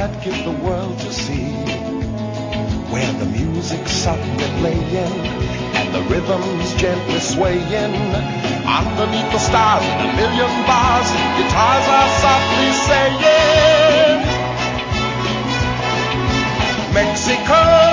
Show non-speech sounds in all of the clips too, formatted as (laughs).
I'd give the world to see. Where the music's softly playing and the rhythm's gently swaying. Underneath the stars in a million bars, guitars are softly saying, Mexico.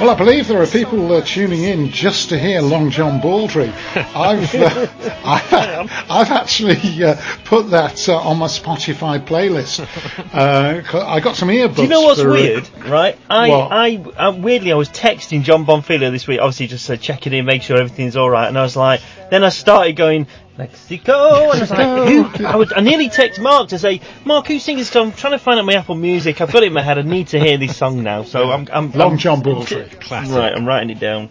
Well, I believe there are people uh, tuning in just to hear Long John Baldry. (laughs) I've uh, I, I've actually uh, put that uh, on my Spotify playlist. Uh, I got some earbuds. Do you know what's for, uh, weird, right? I, What? I, I, weirdly, I was texting Jon Bonfiglio this week, obviously just uh, checking in, make sure everything's all right, and I was like, then I started going Mexico, and I was like, who? I, was, I nearly text Mark to say, Mark, who's singing this? I'm trying to find out my Apple Music. I've got it in my head. I need to hear this song now, so I'm, I'm Long I'm- John Baldry. Classic. Right, I'm writing it down.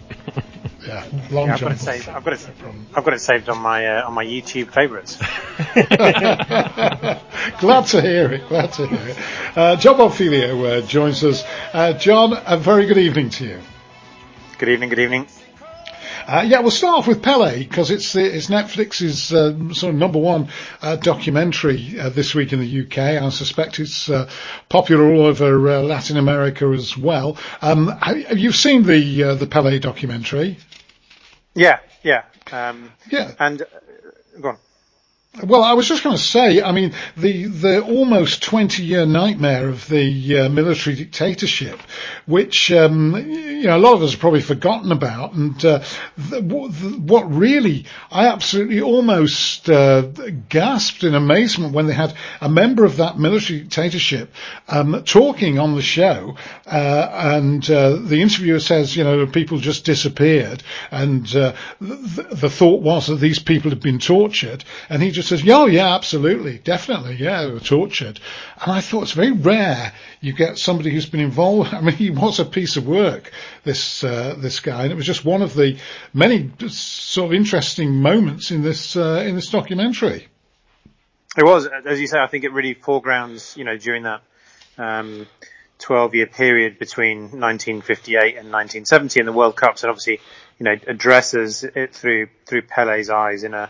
Yeah, Long Yeah, I've John got it saved. I've got it. I've got it saved on my uh, on my YouTube favourites. (laughs) Glad to hear it. Glad to hear it. Uh, Jon Bonfiglio uh, joins us. Uh, Jon, a very good evening to you. Good evening. Good evening. Uh, yeah, we'll start off with Pelé because it's it's Netflix's uh, sort of number one uh, documentary uh, this week in the UK. I suspect it's uh, popular all over uh, Latin America as well. Um, have have you seen the uh, the Pelé documentary? Yeah. Yeah. Um, Yeah. and uh, go on. Well, I was just going to say, I mean, the the almost 20 year nightmare of the uh, military dictatorship, which um, you know a lot of us have probably forgotten about, and uh, the, what- the, what really I absolutely almost uh, gasped in amazement when they had a member of that military dictatorship um, talking on the show, uh, and uh, the interviewer says, you know, people just disappeared, and uh, the, the thought was that these people had been tortured, and he just says, oh, yeah, absolutely, definitely, yeah, they were tortured, and I thought it's very rare you get somebody who's been involved. (laughs) I mean, he was a piece of work, this uh, this guy, and it was just one of the many sort of interesting moments in this uh, in this documentary. It was, as you say, I think it really foregrounds, you know, during that um, 12 year period between 1958 and 1970 in the World Cups, and obviously, you know, addresses it through through Pelé's eyes in a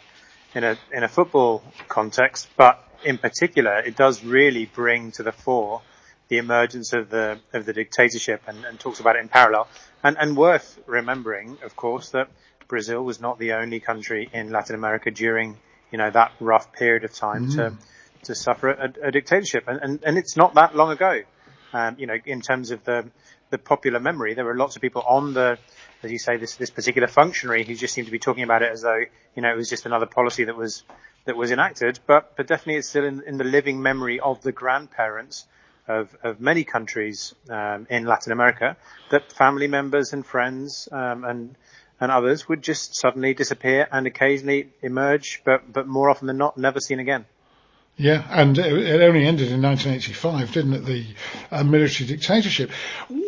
in a in a football context, but in particular, it does really bring to the fore the emergence of the of the dictatorship and, and talks about it in parallel. And and worth remembering, of course, that Brazil was not the only country in Latin America during you know that rough period of time to to suffer a, a dictatorship, and, and and it's not that long ago. Um, you know, in terms of the the popular memory, there were lots of people on the, as you say, this this particular functionary who just seemed to be talking about it as though you know it was just another policy that was that was enacted. But but definitely it's still in, in the living memory of the grandparents of of many countries um, in Latin America that family members and friends um, and and others would just suddenly disappear and occasionally emerge, but but more often than not, never seen again. Yeah, and it only ended in 1985, didn't it? The uh, military dictatorship.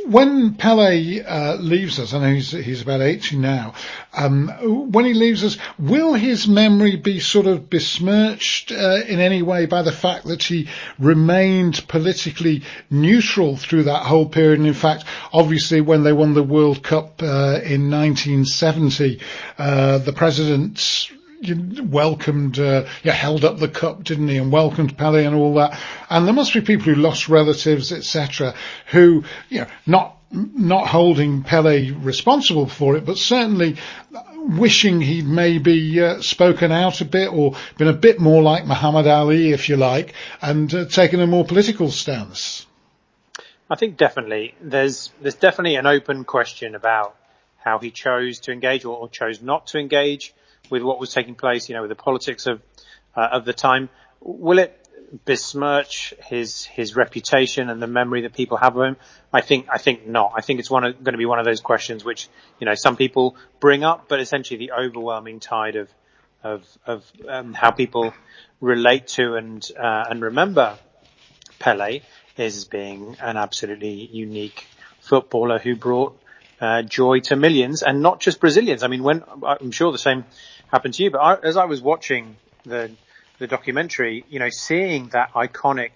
When Pelé uh, leaves us, I know he's he's about 80 now. Um, when he leaves us, will his memory be sort of besmirched uh, in any way by the fact that he remained politically neutral through that whole period? And in fact, obviously, when they won the World Cup uh, in 1970, uh, the president you welcomed, uh, yeah, held up the cup, didn't he, and welcomed Pelé and all that. And there must be people who lost relatives, etc., who, you know, not not holding Pelé responsible for it, but certainly wishing he'd maybe uh, spoken out a bit or been a bit more like Muhammad Ali, if you like, and uh, taken a more political stance. I think definitely there's there's definitely an open question about how he chose to engage or, or chose not to engage with what was taking place, you know, with the politics of uh, of the time. Will it besmirch his his reputation and the memory that people have of him? I think I think not. I think it's one of, going to be one of those questions which you know some people bring up, but essentially the overwhelming tide of of of um, how people relate to and uh, and remember Pelé is being an absolutely unique footballer who brought uh, joy to millions and not just Brazilians. I mean, when I'm sure the same happened to you, but I, as I was watching the the documentary, you know, seeing that iconic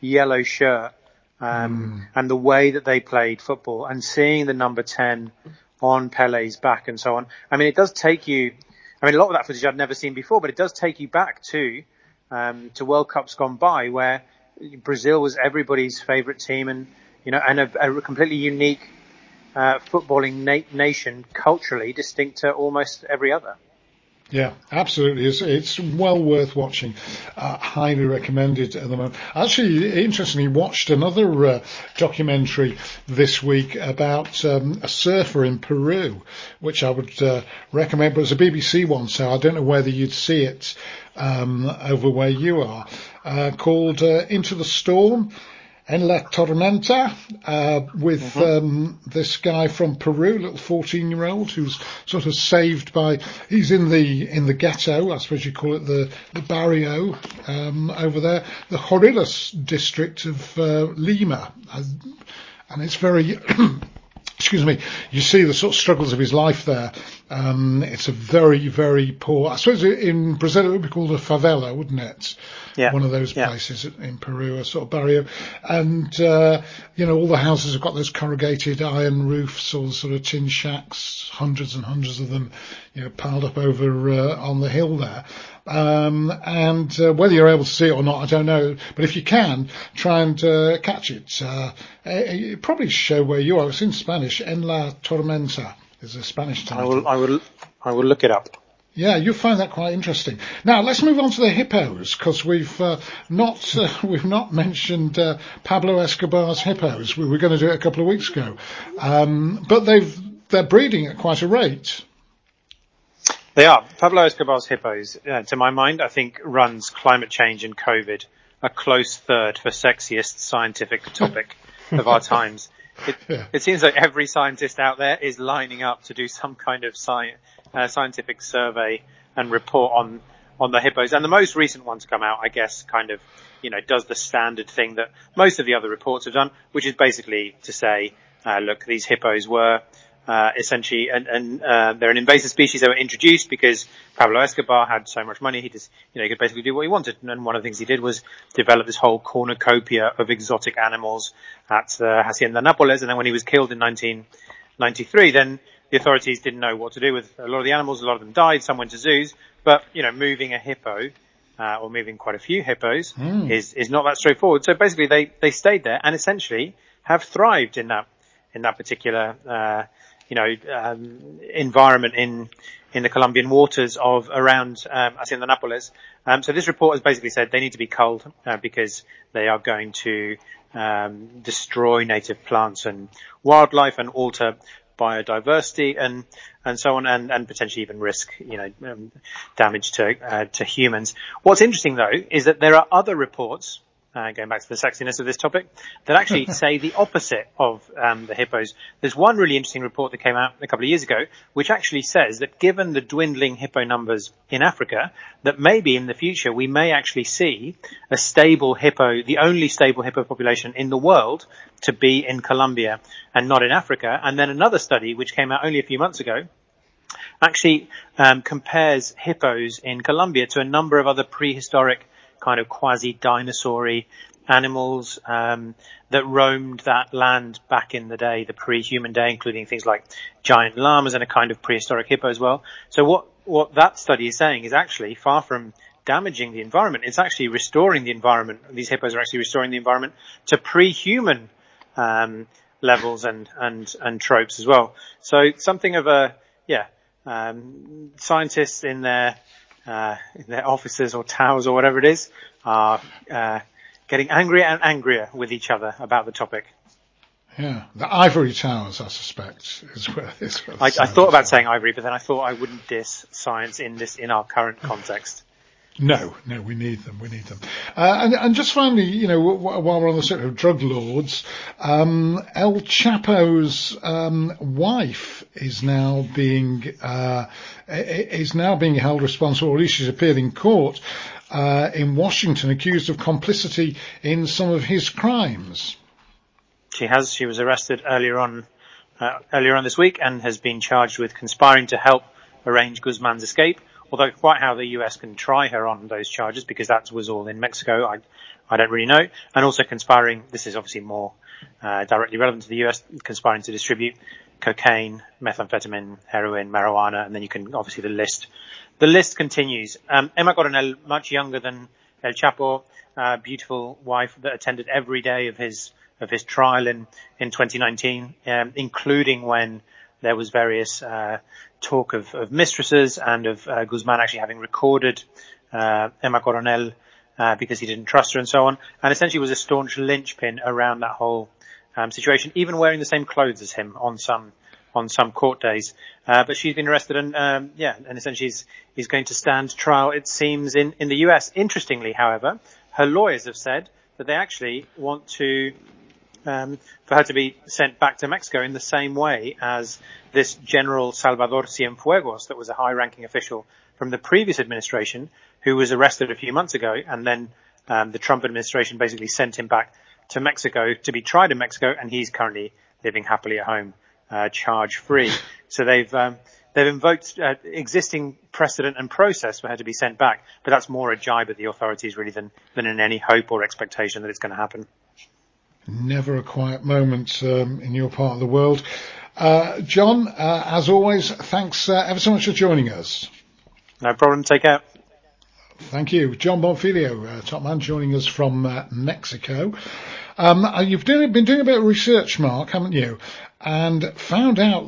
yellow shirt um, and the way that they played football, and seeing the number ten on Pelé's back and so on. I mean, it does take you. I mean, a lot of that footage I'd never seen before, but it does take you back to um, to World Cups gone by, where Brazil was everybody's favourite team, and you know, and a, a completely unique uh, footballing na- nation culturally, distinct to almost every other. Yeah, absolutely. It's, it's well worth watching. Uh, highly recommended at the moment. Actually, interestingly, watched another uh, documentary this week about um, a surfer in Peru, which I would uh, recommend. But it's a BBC one, so I don't know whether you'd see it um, over where you are. Uh, called uh, Into the Storm en la tormenta uh, with mm-hmm. um, this guy from Peru, a little fourteen-year-old who's sort of saved by. He's in the in the ghetto, I suppose you call it the the barrio um, over there, the Chorrillos district of uh, Lima, and it's very. (clears throat) excuse me, you see the sort of struggles of his life there. Um, it's a very, very poor. I suppose in Brazil it would be called a favela, wouldn't it? yeah. one of those yeah. places in Peru, a sort of barrio. And, uh, you know, all the houses have got those corrugated iron roofs or sort of tin shacks, hundreds and hundreds of them, you know, piled up over uh, on the hill there. Um, and uh, whether you're able to see it or not, I don't know. But if you can, try and uh, catch it. Uh, it probably show where you are. It's in Spanish. En la tormenta is a Spanish title. I will, I will, I will look it up. Yeah, you'll find that quite interesting. Now let's move on to the hippos because we've uh, not uh, (laughs) we've not mentioned uh, Pablo Escobar's hippos. We were going to do it a couple of weeks ago, um, but they've they're breeding at quite a rate. They are Pablo Escobar's hippos. Uh, to my mind, I think runs climate change and COVID a close third for sexiest scientific topic of our (laughs) times. It, (laughs) yeah. it, seems like every scientist out there is lining up to do some kind of science uh, scientific survey and report on on the hippos. And the most recent one to come out, I guess, kind of you know does the standard thing that most of the other reports have done, which is basically to say, uh, look, these hippos were. Uh, essentially, and, and uh, they're an invasive species. They were introduced because Pablo Escobar had so much money. He just, you know, he could basically do what he wanted. And one of the things he did was develop this whole cornucopia of exotic animals at the Hacienda Nápoles. And then when he was killed in 1993, then the authorities didn't know what to do with a lot of the animals. A lot of them died. Some went to zoos. But you know, moving a hippo uh, or moving quite a few hippos mm. is is not that straightforward. So basically, they they stayed there and essentially have thrived in that in that particular uh, you know um, environment in in the Colombian waters of around um, Hacienda Nápoles. Um, so this report has basically said they need to be culled uh, because they are going to um, destroy native plants and wildlife and alter biodiversity and and so on, and, and potentially even risk you know um, damage to uh, to humans. What's interesting though is that there are other reports uh, going back to the sexiness of this topic, that actually (laughs) say the opposite of um, the hippos. There's one really interesting report that came out a couple of years ago, which actually says that given the dwindling hippo numbers in Africa, that maybe in the future we may actually see a stable hippo, the only stable hippo population in the world, to be in Colombia and not in Africa. And then another study, which came out only a few months ago, actually um, compares hippos in Colombia to a number of other prehistoric kind of quasi-dinosaury animals um, that roamed that land back in the day, the pre-human day, including things like giant llamas and a kind of prehistoric hippo as well. So what what that study is saying is actually far from damaging the environment, it's actually restoring the environment. These hippos are actually restoring the environment to pre-human um, levels and and and tropes as well. So something of a yeah. Um, scientists in their uh, in their offices or towers or whatever it is are uh, getting angrier and angrier with each other about the topic. Yeah, the ivory towers, I suspect, is where this. I, I thought about saying ivory, but then I thought I wouldn't diss science in this in our current context. No, no, we need them. We need them. Uh, and, and, just finally, you know, while we're on the subject of drug lords, um, El Chapo's um, wife is now being uh, is now being held responsible, or at least she's appeared in court uh, in Washington, accused of complicity in some of his crimes. She has. She was arrested earlier on uh, earlier on this week and has been charged with conspiring to help arrange Guzman's escape Although quite how the US can try her on those charges, because that was all in Mexico, I, I don't really know. And also conspiring, this is obviously more uh, directly relevant to the US, conspiring to distribute cocaine, methamphetamine, heroin, marijuana, and then you can obviously the list. The list continues. Um, Emma Coronel, much younger than El Chapo, uh, beautiful wife that attended every day of his of his trial in in 2019, um, including when there was various uh, talk of, of, mistresses and of uh, Guzman actually having recorded uh, Emma Coronel uh, because he didn't trust her and so on, and essentially was a staunch linchpin around that whole um, situation, even wearing the same clothes as him on some on some court days. Uh, but she's been arrested and um, yeah, and essentially is, is going to stand trial. It seems in in the US. Interestingly, however, her lawyers have said that they actually want to um, for her to be sent back to Mexico in the same way as this General Salvador Cienfuegos, that was a high-ranking official from the previous administration, who was arrested a few months ago, and then um, the Trump administration basically sent him back to Mexico to be tried in Mexico, and he's currently living happily at home, uh, charge-free. So they've um, they've invoked uh, existing precedent and process for her to be sent back, but that's more a jibe at the authorities really than than in any hope or expectation that it's going to happen. Never a quiet moment um, in your part of the world. Uh, Jon, uh, as always, thanks uh, ever so much for joining us. No problem. Take care. Thank you. Jon Bonfiglio, uh, top man, joining us from uh, Mexico. Um, uh, you've been doing a bit of research, Mark, haven't you? And found out